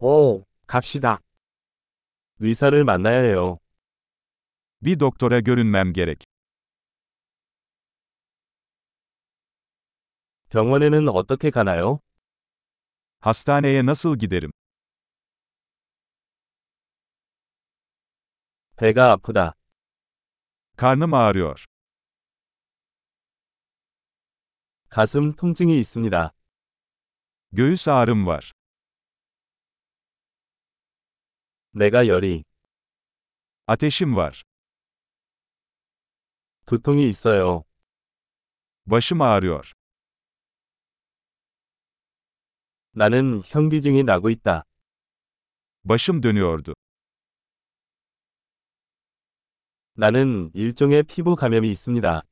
오, 갑시다. 의사를 만나야 해요. Bir doktora görünmem gerek. 병원에는 어떻게 가나요? Hastaneye nasıl giderim? 배가 아프다. Karnım ağrıyor. 가슴 통증이 있습니다. Göğüs ağrım var. 내가 열이, Ateşim var. 두통이 있어요. Başım ağrıyor. 나는 현기증이 나고 있다. Başım dönüyordu. 나는 일종의 피부 감염이 있습니다.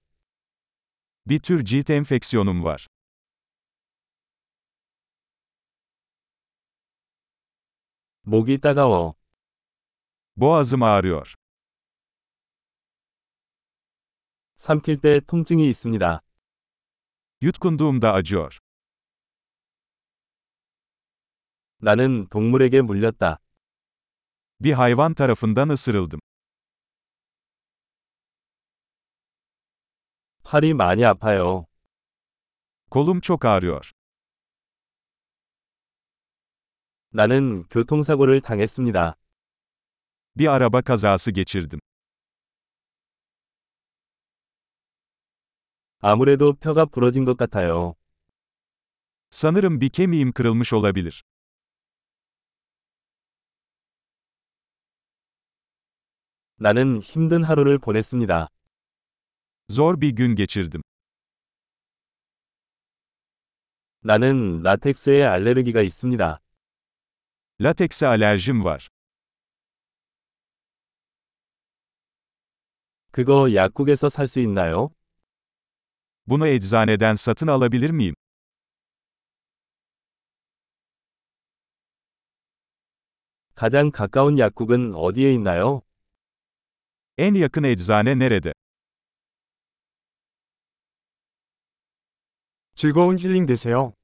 Bir tür cilt enfeksiyonum var. 목이 따가워. Boğazım ağrıyor. 삼킬 때 통증이 있습니다. Yutkunduğumda acıyor. 나는 동물에게 물렸다. Bir hayvan tarafından ısırıldım. 팔이 많이 아파요. Kolum çok ağrıyor. 나는 교통사고를 당했습니다. Bir araba kazası geçirdim. 아무래도 뼈가 부러진 것 같아요. Sanırım bir kemiğim kırılmış olabilir. 나는 힘든 하루를 보냈습니다. Zor bir gün geçirdim. 나는 라텍스에 알레르기가 있습니다. Latekse alerjim var. 그거 약국에서 살 수 있나요? Bunu eczaneden satın alabilir miyim? 가장 가까운 약국은 어디에 있나요? En yakın eczane nerede? 즐거운 힐링 되세요.